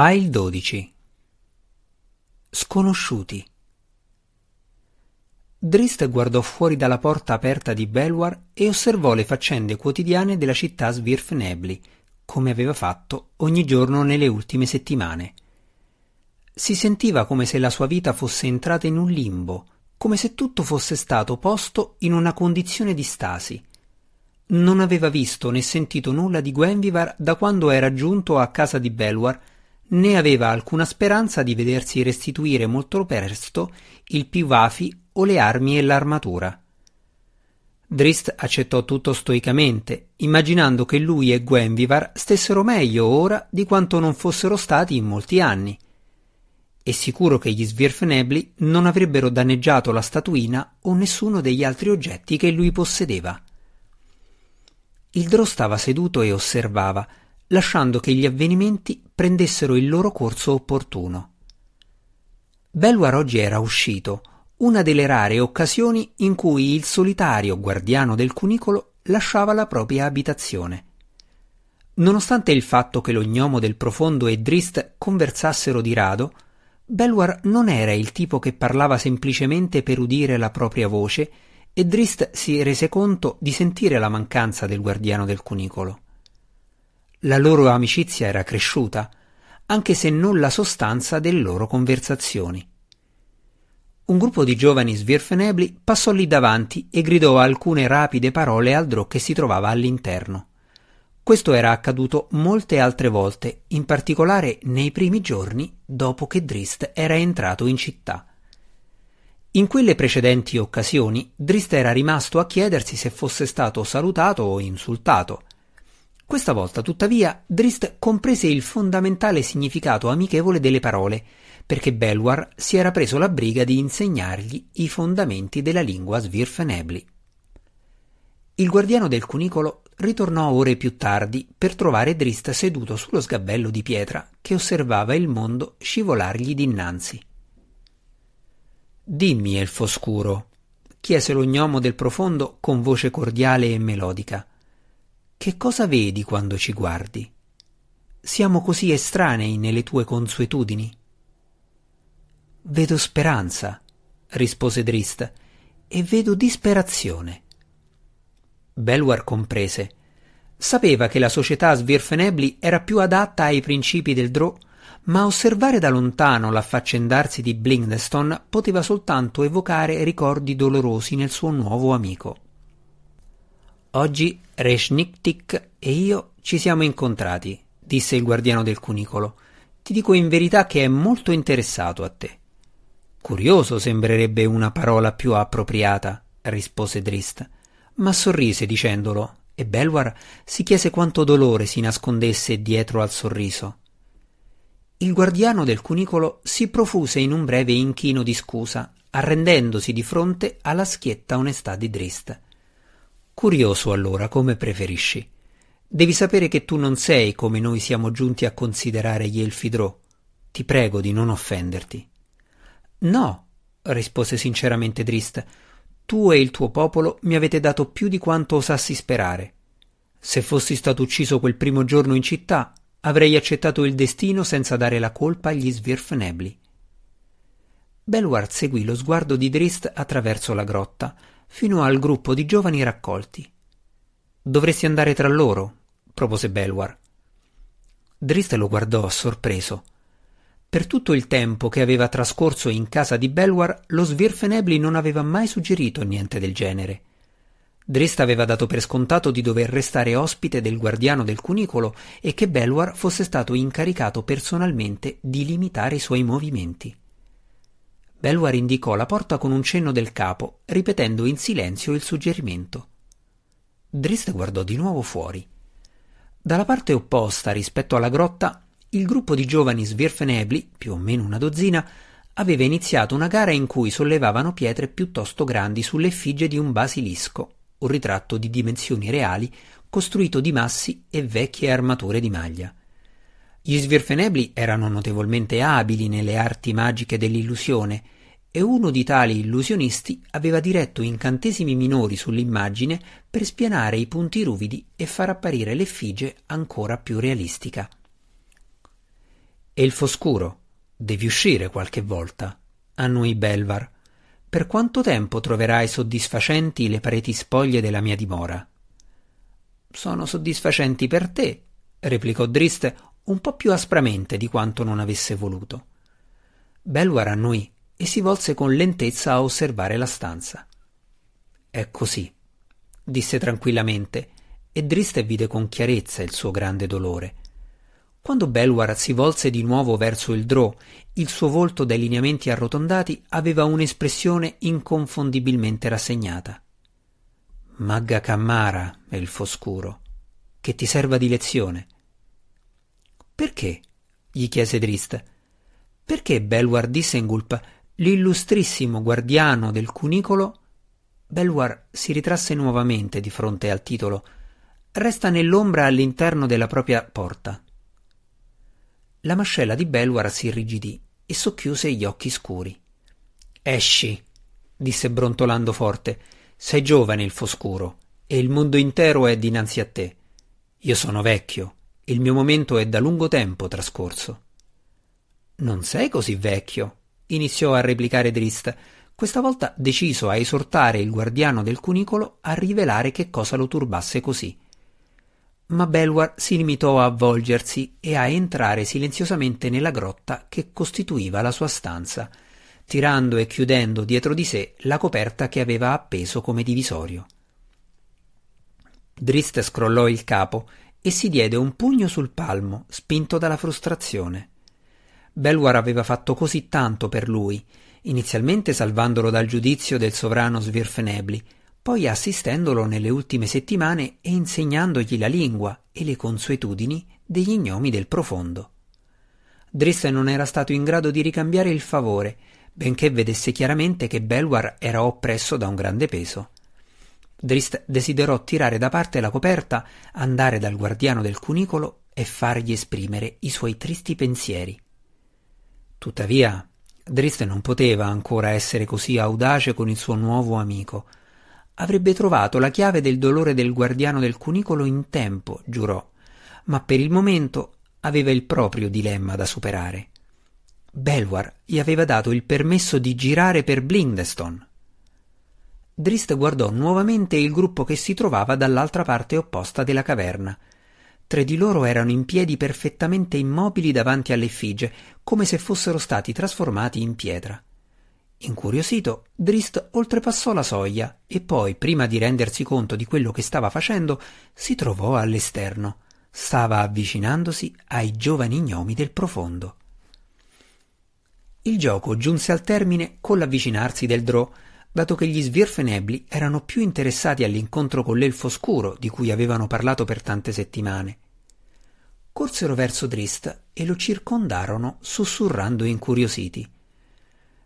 File 12 Sconosciuti Drist guardò fuori dalla porta aperta di Belwar e osservò le faccende quotidiane della città Svirfnebli, come aveva fatto ogni giorno nelle ultime settimane. Si sentiva come se la sua vita fosse entrata in un limbo, come se tutto fosse stato posto in una condizione di stasi. Non aveva visto né sentito nulla di Gwenvivar da quando era giunto a casa di Belwar, né aveva alcuna speranza di vedersi restituire molto presto il Pivafi o le armi e l'armatura. Drist accettò tutto stoicamente, immaginando che lui e Gwenvivar stessero meglio ora di quanto non fossero stati in molti anni. E sicuro che gli Svirfnebli non avrebbero danneggiato la statuina o nessuno degli altri oggetti che lui possedeva. Il Drò stava seduto e osservava, lasciando che gli avvenimenti prendessero il loro corso opportuno. Belwar oggi era uscito, una delle rare occasioni in cui il solitario guardiano del cunicolo lasciava la propria abitazione. Nonostante il fatto che lo gnomo del profondo e Drist conversassero di rado, Belwar non era il tipo che parlava semplicemente per udire la propria voce e Drist si rese conto di sentire la mancanza del guardiano del cunicolo. La loro amicizia era cresciuta, anche se non la sostanza delle loro conversazioni. Un gruppo di giovani svirfenebli passò lì davanti e gridò alcune rapide parole al Drò che si trovava all'interno. Questo era accaduto molte altre volte, in particolare nei primi giorni dopo che Drist era entrato in città. In quelle precedenti occasioni Drist era rimasto a chiedersi se fosse stato salutato o insultato. Questa volta, tuttavia, Drist comprese il fondamentale significato amichevole delle parole, perché Belwar si era preso la briga di insegnargli i fondamenti della lingua svirfenebli. Il guardiano del cunicolo ritornò ore più tardi per trovare Drist seduto sullo sgabello di pietra che osservava il mondo scivolargli dinanzi. Dimmi, elfo scuro, chiese lo gnomo del profondo con voce cordiale e melodica. Che cosa vedi quando ci guardi? Siamo così estranei nelle tue consuetudini? Vedo speranza, rispose Drist, e vedo disperazione. Belwar comprese. Sapeva che la società Svirfenebli era più adatta ai principi del Drò ma osservare da lontano l'affaccendarsi di Blindstone poteva soltanto evocare ricordi dolorosi nel suo nuovo amico. Oggi Reshniktik e io ci siamo incontrati, disse il guardiano del cunicolo. Ti dico in verità che è molto interessato a te. Curioso sembrerebbe una parola più appropriata, rispose Drist, ma sorrise dicendolo, e Belwar si chiese quanto dolore si nascondesse dietro al sorriso. Il guardiano del cunicolo si profuse in un breve inchino di scusa, arrendendosi di fronte alla schietta onestà di Drist. Curioso allora, come preferisci. Devi sapere che tu non sei come noi siamo giunti a considerare gli Elfidrò. Ti prego di non offenderti. No, rispose sinceramente Drist, tu e il tuo popolo mi avete dato più di quanto osassi sperare. Se fossi stato ucciso quel primo giorno in città, Avrei accettato il destino senza dare la colpa agli svirfnebli. Belward seguì lo sguardo di Drist attraverso la grotta, fino al gruppo di giovani raccolti. Dovresti andare tra loro, propose Belwar. Drist lo guardò sorpreso. Per tutto il tempo che aveva trascorso in casa di Belwar, lo Svirfenebli non aveva mai suggerito niente del genere. Drist aveva dato per scontato di dover restare ospite del guardiano del cunicolo e che Belwar fosse stato incaricato personalmente di limitare i suoi movimenti. Belwar indicò la porta con un cenno del capo, ripetendo in silenzio il suggerimento. Drist guardò di nuovo fuori. Dalla parte opposta rispetto alla grotta, il gruppo di giovani svirfenebli, più o meno una dozzina, aveva iniziato una gara in cui sollevavano pietre piuttosto grandi sull'effigie di un basilisco un ritratto di dimensioni reali costruito di massi e vecchie armature di maglia. Gli svirfenebli erano notevolmente abili nelle arti magiche dell'illusione e uno di tali illusionisti aveva diretto incantesimi minori sull'immagine per spianare i punti ruvidi e far apparire l'effigie ancora più realistica. Elfo scuro, devi uscire qualche volta, annui Belvar. Per quanto tempo troverai soddisfacenti le pareti spoglie della mia dimora? Sono soddisfacenti per te, replicò Drist un po' più aspramente di quanto non avesse voluto. Belwar annui e si volse con lentezza a osservare la stanza. È così, disse tranquillamente, e Drist vide con chiarezza il suo grande dolore. Quando Belwar si volse di nuovo verso il Drò, il suo volto dai lineamenti arrotondati aveva un'espressione inconfondibilmente rassegnata. Magga Cammara, elfo scuro, che ti serva di lezione. Perché? gli chiese Drist. Perché Belwar Dissengulp, l'illustrissimo guardiano del cunicolo, Belwar si ritrasse nuovamente di fronte al titolo. Resta nell'ombra all'interno della propria porta. La mascella di Belwar si irrigidì e socchiuse gli occhi scuri. Esci, disse brontolando forte. Sei giovane il foscuro e il mondo intero è dinanzi a te. Io sono vecchio il mio momento è da lungo tempo trascorso. Non sei così vecchio, iniziò a replicare Drist, questa volta deciso a esortare il guardiano del cunicolo a rivelare che cosa lo turbasse così ma Belwar si limitò a avvolgersi e a entrare silenziosamente nella grotta che costituiva la sua stanza, tirando e chiudendo dietro di sé la coperta che aveva appeso come divisorio. Drist scrollò il capo e si diede un pugno sul palmo, spinto dalla frustrazione. Belwar aveva fatto così tanto per lui, inizialmente salvandolo dal giudizio del sovrano Svirfenebli, poi assistendolo nelle ultime settimane e insegnandogli la lingua e le consuetudini degli gnomi del profondo. Drist non era stato in grado di ricambiare il favore, benché vedesse chiaramente che Belwar era oppresso da un grande peso. Drist desiderò tirare da parte la coperta, andare dal guardiano del cunicolo e fargli esprimere i suoi tristi pensieri. Tuttavia, Drist non poteva ancora essere così audace con il suo nuovo amico, Avrebbe trovato la chiave del dolore del guardiano del cunicolo in tempo, giurò, ma per il momento aveva il proprio dilemma da superare. Belwar gli aveva dato il permesso di girare per Blindestone. Drist guardò nuovamente il gruppo che si trovava dall'altra parte opposta della caverna. Tre di loro erano in piedi perfettamente immobili davanti all'effigie, come se fossero stati trasformati in pietra. Incuriosito, Drist oltrepassò la soglia e poi, prima di rendersi conto di quello che stava facendo, si trovò all'esterno. Stava avvicinandosi ai giovani gnomi del profondo. Il gioco giunse al termine con l'avvicinarsi del Drò, dato che gli svirfenebli erano più interessati all'incontro con l'elfo scuro di cui avevano parlato per tante settimane. Corsero verso Drist e lo circondarono sussurrando incuriositi.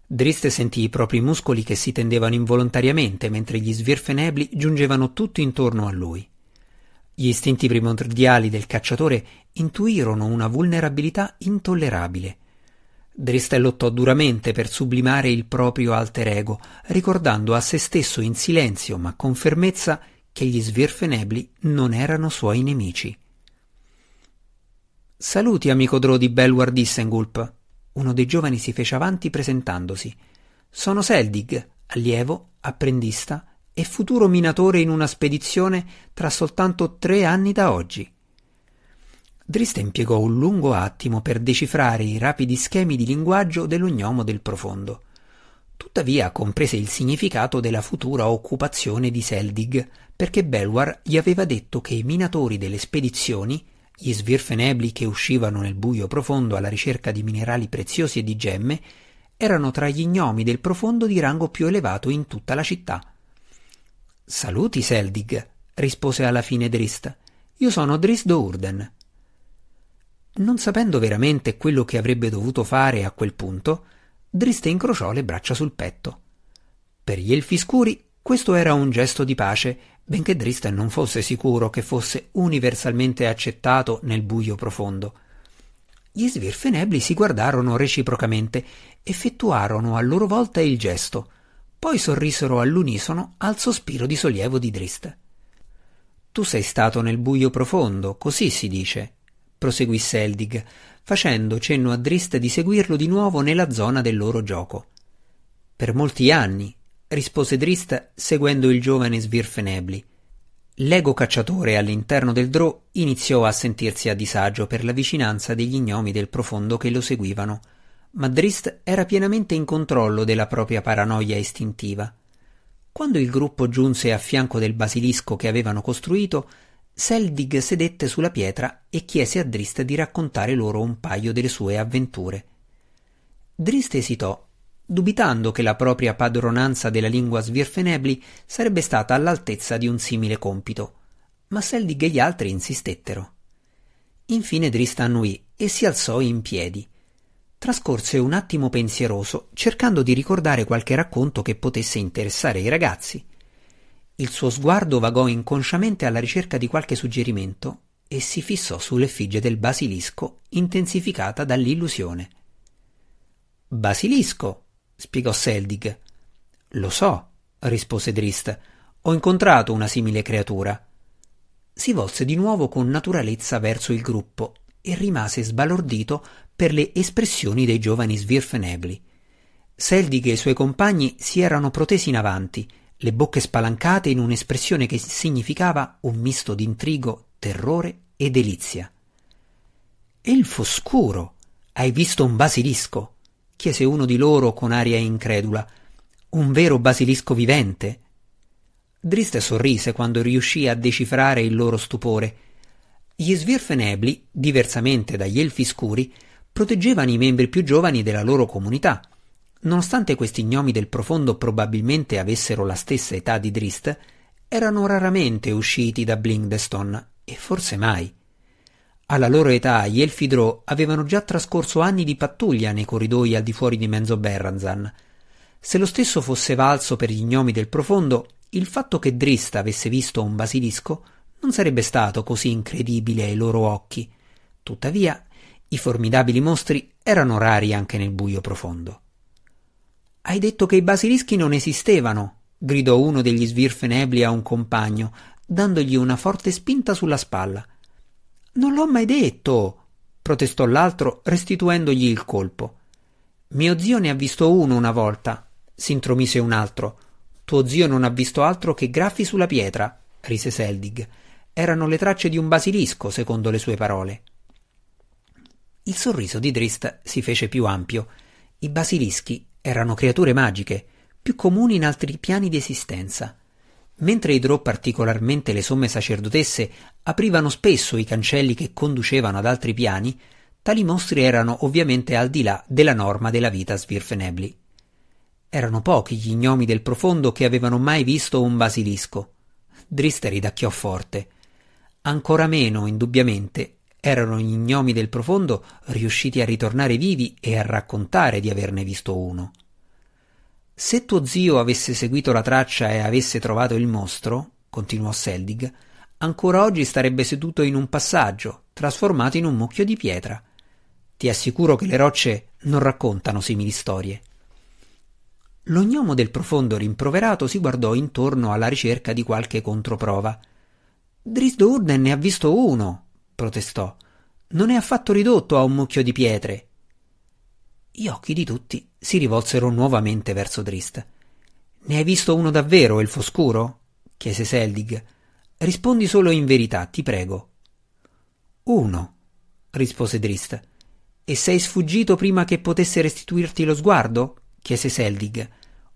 Drist sentì i propri muscoli che si tendevano involontariamente mentre gli svirfenebli giungevano tutto intorno a lui. Gli istinti primordiali del cacciatore intuirono una vulnerabilità intollerabile. Drist lottò duramente per sublimare il proprio alter ego, ricordando a se stesso in silenzio ma con fermezza che gli svirfenebli non erano suoi nemici. Saluti, amico Drò di Belwar Dissengulp, uno dei giovani si fece avanti presentandosi. Sono Seldig, allievo, apprendista e futuro minatore in una spedizione tra soltanto tre anni da oggi. Drist impiegò un lungo attimo per decifrare i rapidi schemi di linguaggio dell'ognomo del profondo. Tuttavia comprese il significato della futura occupazione di Seldig, perché Belwar gli aveva detto che i minatori delle spedizioni gli svirfenebli che uscivano nel buio profondo alla ricerca di minerali preziosi e di gemme erano tra gli gnomi del profondo di rango più elevato in tutta la città. Saluti, Seldig, rispose alla fine Drist. Io sono Drist Urden. Non sapendo veramente quello che avrebbe dovuto fare a quel punto, Drist incrociò le braccia sul petto. Per gli elfi scuri questo era un gesto di pace benché Dristen non fosse sicuro che fosse universalmente accettato nel buio profondo. Gli svirfenebli si guardarono reciprocamente, effettuarono a loro volta il gesto, poi sorrisero all'unisono al sospiro di sollievo di Drist. Tu sei stato nel buio profondo, così si dice, proseguì Seldig, facendo cenno a Drist di seguirlo di nuovo nella zona del loro gioco. Per molti anni, rispose Drist seguendo il giovane Svirfenebli. L'ego cacciatore all'interno del Drò iniziò a sentirsi a disagio per la vicinanza degli gnomi del profondo che lo seguivano, ma Drist era pienamente in controllo della propria paranoia istintiva. Quando il gruppo giunse a fianco del basilisco che avevano costruito, Seldig sedette sulla pietra e chiese a Drist di raccontare loro un paio delle sue avventure. Drist esitò, dubitando che la propria padronanza della lingua svirfenebli sarebbe stata all'altezza di un simile compito, ma Seldig e gli altri insistettero. Infine Drist annuì e si alzò in piedi. Trascorse un attimo pensieroso, cercando di ricordare qualche racconto che potesse interessare i ragazzi. Il suo sguardo vagò inconsciamente alla ricerca di qualche suggerimento e si fissò sull'effigie del basilisco intensificata dall'illusione. Basilisco, spiegò Seldig. Lo so, rispose Drist. Ho incontrato una simile creatura. Si volse di nuovo con naturalezza verso il gruppo e rimase sbalordito per le espressioni dei giovani svirfenebli. Seldig e i suoi compagni si erano protesi in avanti le bocche spalancate in un'espressione che significava un misto di intrigo, terrore e delizia. Elfo scuro, hai visto un basilisco? chiese uno di loro con aria incredula. Un vero basilisco vivente? Drist sorrise quando riuscì a decifrare il loro stupore. Gli svirfenebli, diversamente dagli elfi scuri, proteggevano i membri più giovani della loro comunità Nonostante questi gnomi del profondo probabilmente avessero la stessa età di Drist, erano raramente usciti da Blingdeston, e forse mai. Alla loro età gli Elfidro avevano già trascorso anni di pattuglia nei corridoi al di fuori di Menzo Berranzan. Se lo stesso fosse valso per gli gnomi del profondo, il fatto che Drist avesse visto un basilisco non sarebbe stato così incredibile ai loro occhi. Tuttavia, i formidabili mostri erano rari anche nel buio profondo. Hai detto che i basilischi non esistevano, gridò uno degli svirfenebli a un compagno, dandogli una forte spinta sulla spalla. Non l'ho mai detto, protestò l'altro, restituendogli il colpo. Mio zio ne ha visto uno una volta, s'intromise un altro. Tuo zio non ha visto altro che graffi sulla pietra, rise Seldig. Erano le tracce di un basilisco, secondo le sue parole. Il sorriso di Drist si fece più ampio. I basilischi erano creature magiche, più comuni in altri piani di esistenza. Mentre i Drò, particolarmente le somme sacerdotesse, aprivano spesso i cancelli che conducevano ad altri piani, tali mostri erano ovviamente al di là della norma della vita svirfenebli. Erano pochi gli gnomi del profondo che avevano mai visto un basilisco. Drister ridacchiò forte. Ancora meno, indubbiamente, erano gli gnomi del profondo riusciti a ritornare vivi e a raccontare di averne visto uno. Se tuo zio avesse seguito la traccia e avesse trovato il mostro, continuò Seldig, ancora oggi starebbe seduto in un passaggio, trasformato in un mucchio di pietra. Ti assicuro che le rocce non raccontano simili storie. Lo gnomo del profondo rimproverato si guardò intorno alla ricerca di qualche controprova. Drisdurden ne ha visto uno, protestò. Non è affatto ridotto a un mucchio di pietre. Gli occhi di tutti si rivolsero nuovamente verso Drist. Ne hai visto uno davvero, elfo scuro? chiese Seldig. Rispondi solo in verità, ti prego. Uno, rispose Drist. E sei sfuggito prima che potesse restituirti lo sguardo? chiese Seldig,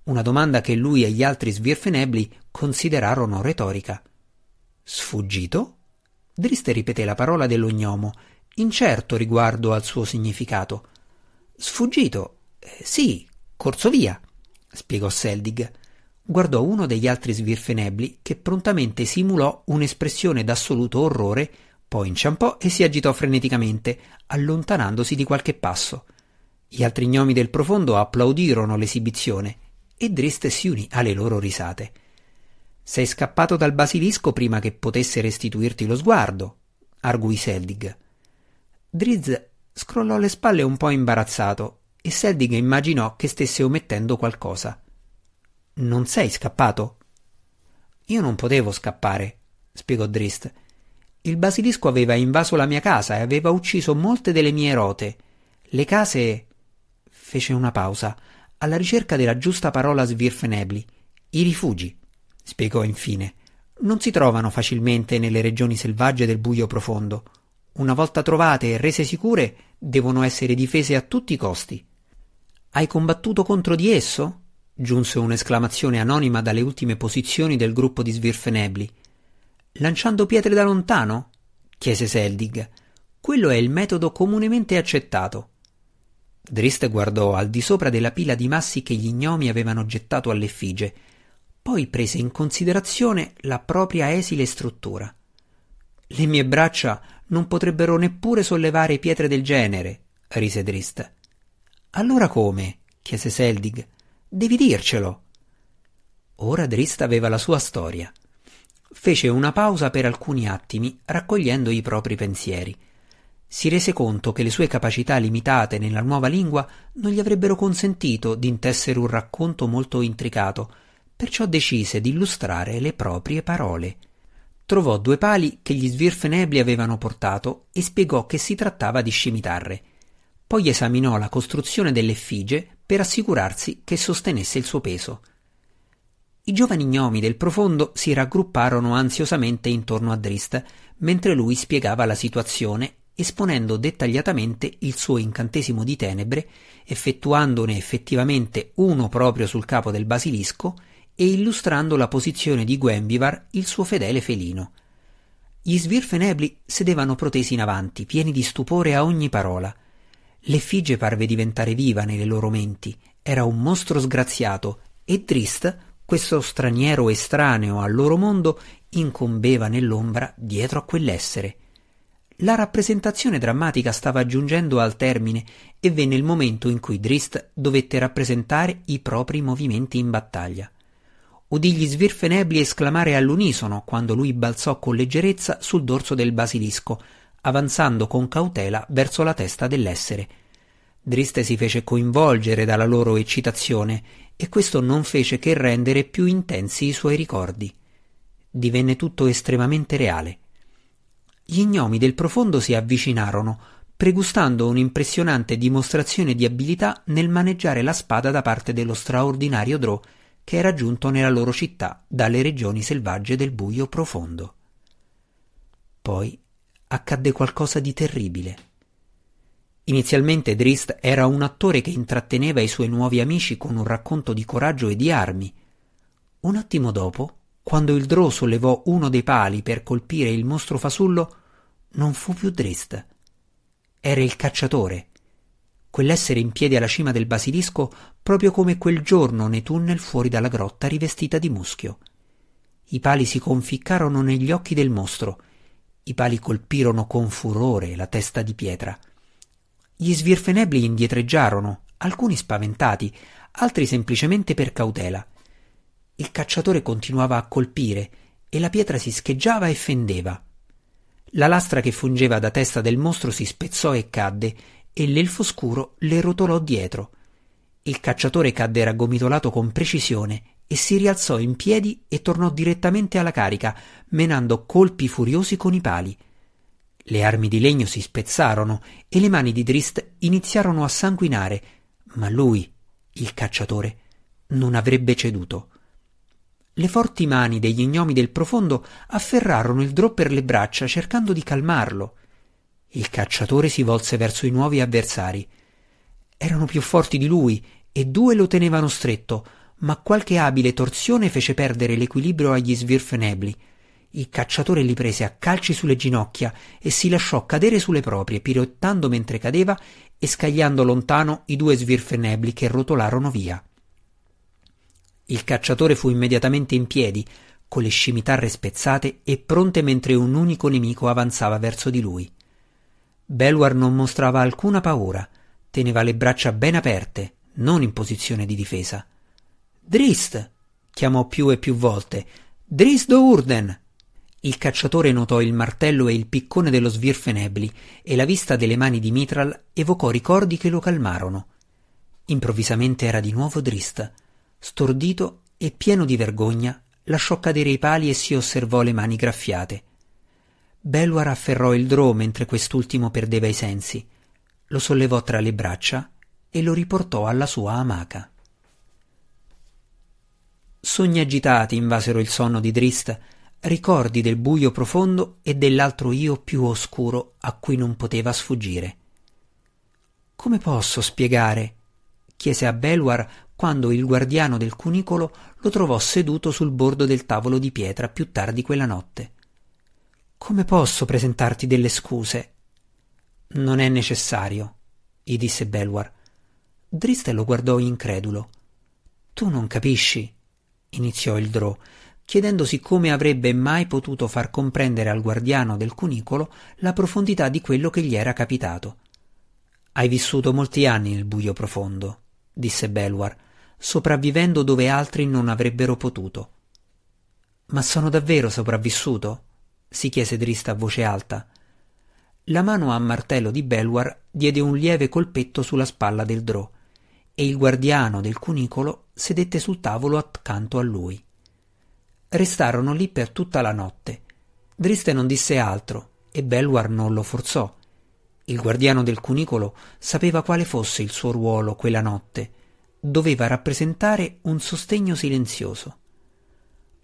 una domanda che lui e gli altri svirfenebli considerarono retorica. Sfuggito? Driste ripeté la parola dello gnomo, incerto riguardo al suo significato. Sfuggito? Eh, sì, corso via, spiegò Seldig. Guardò uno degli altri svirfenebli che prontamente simulò un'espressione d'assoluto orrore, poi inciampò e si agitò freneticamente, allontanandosi di qualche passo. Gli altri gnomi del profondo applaudirono l'esibizione e Drist si unì alle loro risate. Sei scappato dal basilisco prima che potesse restituirti lo sguardo, arguì Seldig. Driz scrollò le spalle un po' imbarazzato e Seldig immaginò che stesse omettendo qualcosa. Non sei scappato? Io non potevo scappare, spiegò Drist. Il basilisco aveva invaso la mia casa e aveva ucciso molte delle mie rote. Le case. fece una pausa, alla ricerca della giusta parola svirfenebli. I rifugi, spiegò infine, non si trovano facilmente nelle regioni selvagge del buio profondo. Una volta trovate e rese sicure, devono essere difese a tutti i costi. Hai combattuto contro di esso? giunse un'esclamazione anonima dalle ultime posizioni del gruppo di Svirfenebli. Lanciando pietre da lontano? chiese Seldig. Quello è il metodo comunemente accettato. Drist guardò al di sopra della pila di massi che gli gnomi avevano gettato all'effigie, poi prese in considerazione la propria esile struttura. Le mie braccia non potrebbero neppure sollevare pietre del genere, rise Drist. Allora come? chiese Seldig. Devi dircelo. Ora Drist aveva la sua storia. Fece una pausa per alcuni attimi, raccogliendo i propri pensieri. Si rese conto che le sue capacità limitate nella nuova lingua non gli avrebbero consentito di intessere un racconto molto intricato, perciò decise di illustrare le proprie parole. Trovò due pali che gli svirfenebli avevano portato e spiegò che si trattava di scimitarre. Poi esaminò la costruzione dell'effigie per assicurarsi che sostenesse il suo peso. I giovani gnomi del profondo si raggrupparono ansiosamente intorno a Drist, mentre lui spiegava la situazione, esponendo dettagliatamente il suo incantesimo di tenebre, effettuandone effettivamente uno proprio sul capo del basilisco e illustrando la posizione di Guembivar, il suo fedele felino. Gli svirfenebli sedevano protesi in avanti, pieni di stupore a ogni parola. L'effigie parve diventare viva nelle loro menti, era un mostro sgraziato, e Drist, questo straniero estraneo al loro mondo, incombeva nell'ombra dietro a quell'essere. La rappresentazione drammatica stava giungendo al termine e venne il momento in cui Drist dovette rappresentare i propri movimenti in battaglia. Udì gli svirfenebli esclamare all'unisono quando lui balzò con leggerezza sul dorso del basilisco, avanzando con cautela verso la testa dell'essere. Driste si fece coinvolgere dalla loro eccitazione e questo non fece che rendere più intensi i suoi ricordi. Divenne tutto estremamente reale. Gli gnomi del profondo si avvicinarono, pregustando un'impressionante dimostrazione di abilità nel maneggiare la spada da parte dello straordinario Drò che era giunto nella loro città dalle regioni selvagge del buio profondo. Poi accadde qualcosa di terribile. Inizialmente Drist era un attore che intratteneva i suoi nuovi amici con un racconto di coraggio e di armi. Un attimo dopo, quando il Drò sollevò uno dei pali per colpire il mostro fasullo, non fu più Drist. Era il cacciatore, quell'essere in piedi alla cima del basilisco proprio come quel giorno nei tunnel fuori dalla grotta rivestita di muschio. I pali si conficcarono negli occhi del mostro i pali colpirono con furore la testa di pietra. Gli svirfenebli indietreggiarono, alcuni spaventati, altri semplicemente per cautela. Il cacciatore continuava a colpire e la pietra si scheggiava e fendeva. La lastra che fungeva da testa del mostro si spezzò e cadde e l'elfo scuro le rotolò dietro. Il cacciatore cadde raggomitolato con precisione e si rialzò in piedi e tornò direttamente alla carica, menando colpi furiosi con i pali. Le armi di legno si spezzarono e le mani di Drist iniziarono a sanguinare, ma lui, il cacciatore, non avrebbe ceduto. Le forti mani degli gnomi del profondo afferrarono il drò per le braccia cercando di calmarlo. Il cacciatore si volse verso i nuovi avversari. Erano più forti di lui e due lo tenevano stretto, ma qualche abile torsione fece perdere l'equilibrio agli svirfenebli. Il cacciatore li prese a calci sulle ginocchia e si lasciò cadere sulle proprie, pirottando mentre cadeva e scagliando lontano i due svirfenebli che rotolarono via. Il cacciatore fu immediatamente in piedi, con le scimitarre spezzate e pronte mentre un unico nemico avanzava verso di lui. Belwar non mostrava alcuna paura, teneva le braccia ben aperte, non in posizione di difesa. Drist! chiamò più e più volte. Drist do Urden! Il cacciatore notò il martello e il piccone dello svirfenebli e la vista delle mani di Mitral evocò ricordi che lo calmarono. Improvvisamente era di nuovo Drist. Stordito e pieno di vergogna, lasciò cadere i pali e si osservò le mani graffiate. Belluar afferrò il drò mentre quest'ultimo perdeva i sensi, lo sollevò tra le braccia e lo riportò alla sua amaca. Sogni agitati invasero il sonno di Drist, ricordi del buio profondo e dell'altro io più oscuro a cui non poteva sfuggire. Come posso spiegare? chiese a Belwar quando il guardiano del cunicolo lo trovò seduto sul bordo del tavolo di pietra più tardi quella notte. Come posso presentarti delle scuse? Non è necessario, gli disse Belwar. Drist lo guardò incredulo. Tu non capisci, iniziò il Drò, chiedendosi come avrebbe mai potuto far comprendere al guardiano del cunicolo la profondità di quello che gli era capitato. Hai vissuto molti anni nel buio profondo, disse Belwar, sopravvivendo dove altri non avrebbero potuto. Ma sono davvero sopravvissuto? Si chiese Drist a voce alta. La mano a martello di Belwar diede un lieve colpetto sulla spalla del Drò e il guardiano del cunicolo sedette sul tavolo accanto a lui. Restarono lì per tutta la notte. Driste non disse altro e Belwar non lo forzò. Il guardiano del cunicolo sapeva quale fosse il suo ruolo quella notte. Doveva rappresentare un sostegno silenzioso.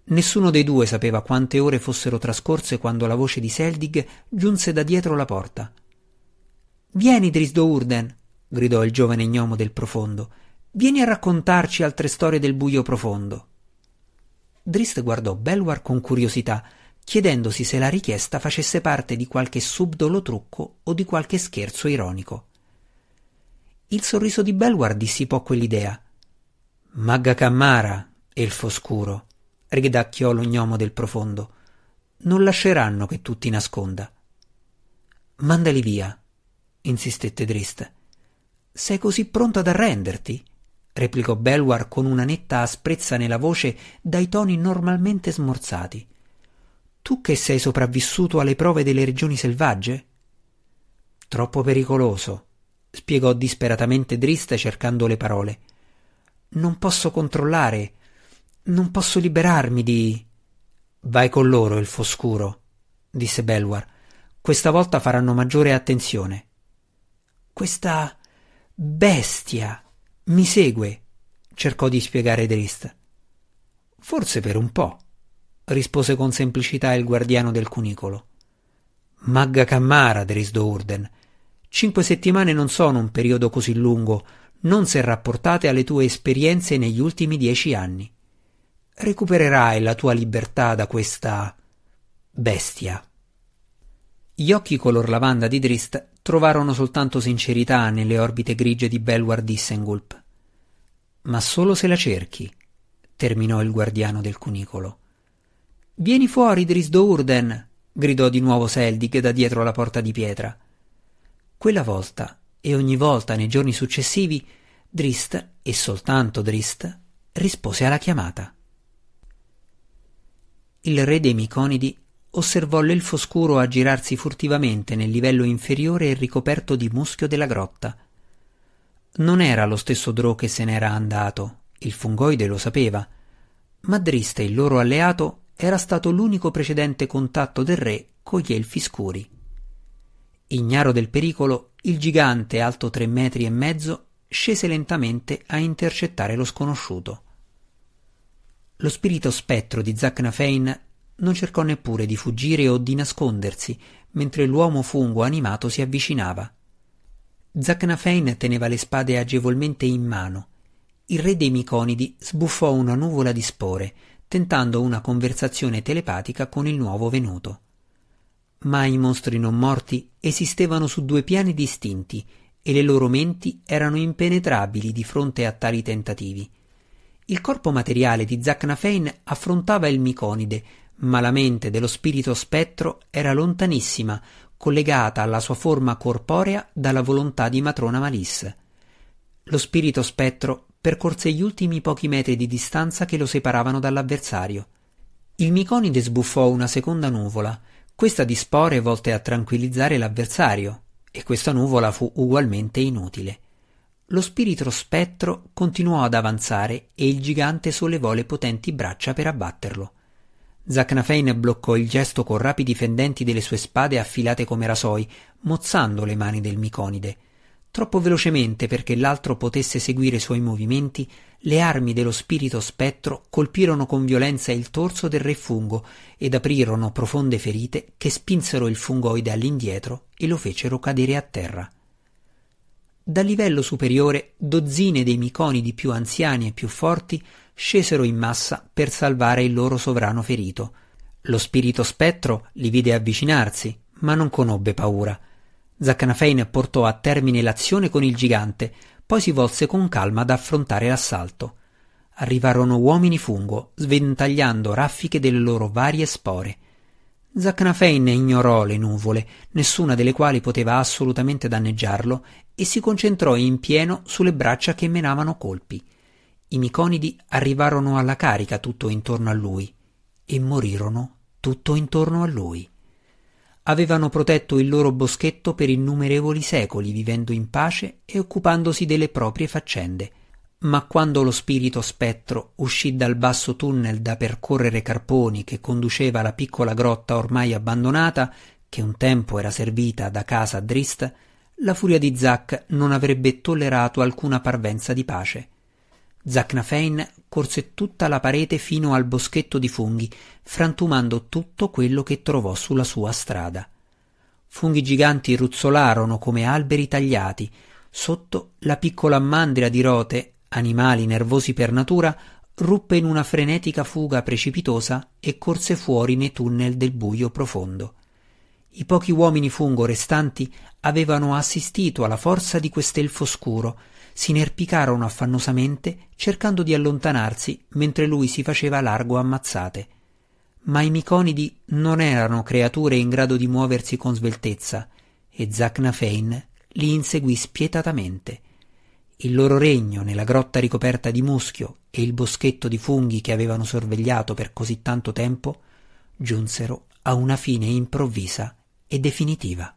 Nessuno dei due sapeva quante ore fossero trascorse quando la voce di Seldig giunse da dietro la porta. Vieni, Drisdo Urden, gridò il giovane gnomo del profondo. Vieni a raccontarci altre storie del buio profondo. Drist guardò Belwar con curiosità, chiedendosi se la richiesta facesse parte di qualche subdolo trucco o di qualche scherzo ironico. Il sorriso di Belwar dissipò quell'idea. Magga Cammara, elfo scuro, ridacchiò lo gnomo del profondo. Non lasceranno che tu ti nasconda. Mandali via, insistette Drist. Sei così pronto ad arrenderti? replicò Belwar con una netta asprezza nella voce dai toni normalmente smorzati. Tu che sei sopravvissuto alle prove delle regioni selvagge? Troppo pericoloso, spiegò disperatamente Drist cercando le parole. Non posso controllare, non posso liberarmi di. Vai con loro, il foscuro, disse Belwar. Questa volta faranno maggiore attenzione. Questa bestia mi segue, cercò di spiegare Drist. Forse per un po', rispose con semplicità il guardiano del cunicolo. Magga Cammara, Drisdo Urden. Cinque settimane non sono un periodo così lungo, non se rapportate alle tue esperienze negli ultimi dieci anni recupererai la tua libertà da questa bestia. Gli occhi color lavanda di Drist trovarono soltanto sincerità nelle orbite grigie di Belwar Dissengulp. Ma solo se la cerchi, terminò il guardiano del cunicolo. Vieni fuori, Drisdo Urden! gridò di nuovo Seldig da dietro la porta di pietra. Quella volta, e ogni volta nei giorni successivi, Drist, e soltanto Drist, rispose alla chiamata. Il re dei Miconidi osservò l'elfo scuro aggirarsi furtivamente nel livello inferiore e ricoperto di muschio della grotta. Non era lo stesso Drò che se n'era andato, il fungoide lo sapeva, ma Driste, il loro alleato, era stato l'unico precedente contatto del re con gli elfi scuri. Ignaro del pericolo, il gigante alto tre metri e mezzo scese lentamente a intercettare lo sconosciuto. Lo spirito spettro di Zacnafein non cercò neppure di fuggire o di nascondersi mentre l'uomo fungo animato si avvicinava. Zacnafein teneva le spade agevolmente in mano. Il re dei Miconidi sbuffò una nuvola di spore, tentando una conversazione telepatica con il nuovo venuto. Ma i mostri non morti esistevano su due piani distinti e le loro menti erano impenetrabili di fronte a tali tentativi. Il corpo materiale di Zacnafein affrontava il Miconide, ma la mente dello spirito spettro era lontanissima, collegata alla sua forma corporea dalla volontà di matrona Malisse. Lo spirito spettro percorse gli ultimi pochi metri di distanza che lo separavano dall'avversario. Il Miconide sbuffò una seconda nuvola, questa di spore volte a tranquillizzare l'avversario, e questa nuvola fu ugualmente inutile. Lo spirito spettro continuò ad avanzare e il gigante sollevò le potenti braccia per abbatterlo. Zacnafein bloccò il gesto con rapidi fendenti delle sue spade affilate come rasoi, mozzando le mani del Miconide. Troppo velocemente perché l'altro potesse seguire i suoi movimenti, le armi dello spirito spettro colpirono con violenza il torso del re fungo ed aprirono profonde ferite che spinsero il fungoide all'indietro e lo fecero cadere a terra. Dal livello superiore dozzine dei miconidi più anziani e più forti scesero in massa per salvare il loro sovrano ferito. Lo spirito spettro li vide avvicinarsi, ma non conobbe paura. Zaccanafein portò a termine l'azione con il gigante, poi si volse con calma ad affrontare l'assalto. Arrivarono uomini fungo, sventagliando raffiche delle loro varie spore. Zacnafein ignorò le nuvole, nessuna delle quali poteva assolutamente danneggiarlo, e si concentrò in pieno sulle braccia che menavano colpi. I miconidi arrivarono alla carica tutto intorno a lui e morirono tutto intorno a lui. Avevano protetto il loro boschetto per innumerevoli secoli, vivendo in pace e occupandosi delle proprie faccende ma quando lo spirito spettro uscì dal basso tunnel da percorrere carponi che conduceva alla piccola grotta ormai abbandonata, che un tempo era servita da casa a Drist, la furia di Zack non avrebbe tollerato alcuna parvenza di pace. Zacnafein corse tutta la parete fino al boschetto di funghi, frantumando tutto quello che trovò sulla sua strada. Funghi giganti ruzzolarono come alberi tagliati, sotto la piccola mandria di rote animali nervosi per natura, ruppe in una frenetica fuga precipitosa e corse fuori nei tunnel del buio profondo. I pochi uomini fungo restanti avevano assistito alla forza di quest'elfo scuro, si inerpicarono affannosamente cercando di allontanarsi mentre lui si faceva largo ammazzate. Ma i miconidi non erano creature in grado di muoversi con sveltezza e Zacnafein li inseguì spietatamente il loro regno nella grotta ricoperta di muschio e il boschetto di funghi che avevano sorvegliato per così tanto tempo giunsero a una fine improvvisa e definitiva.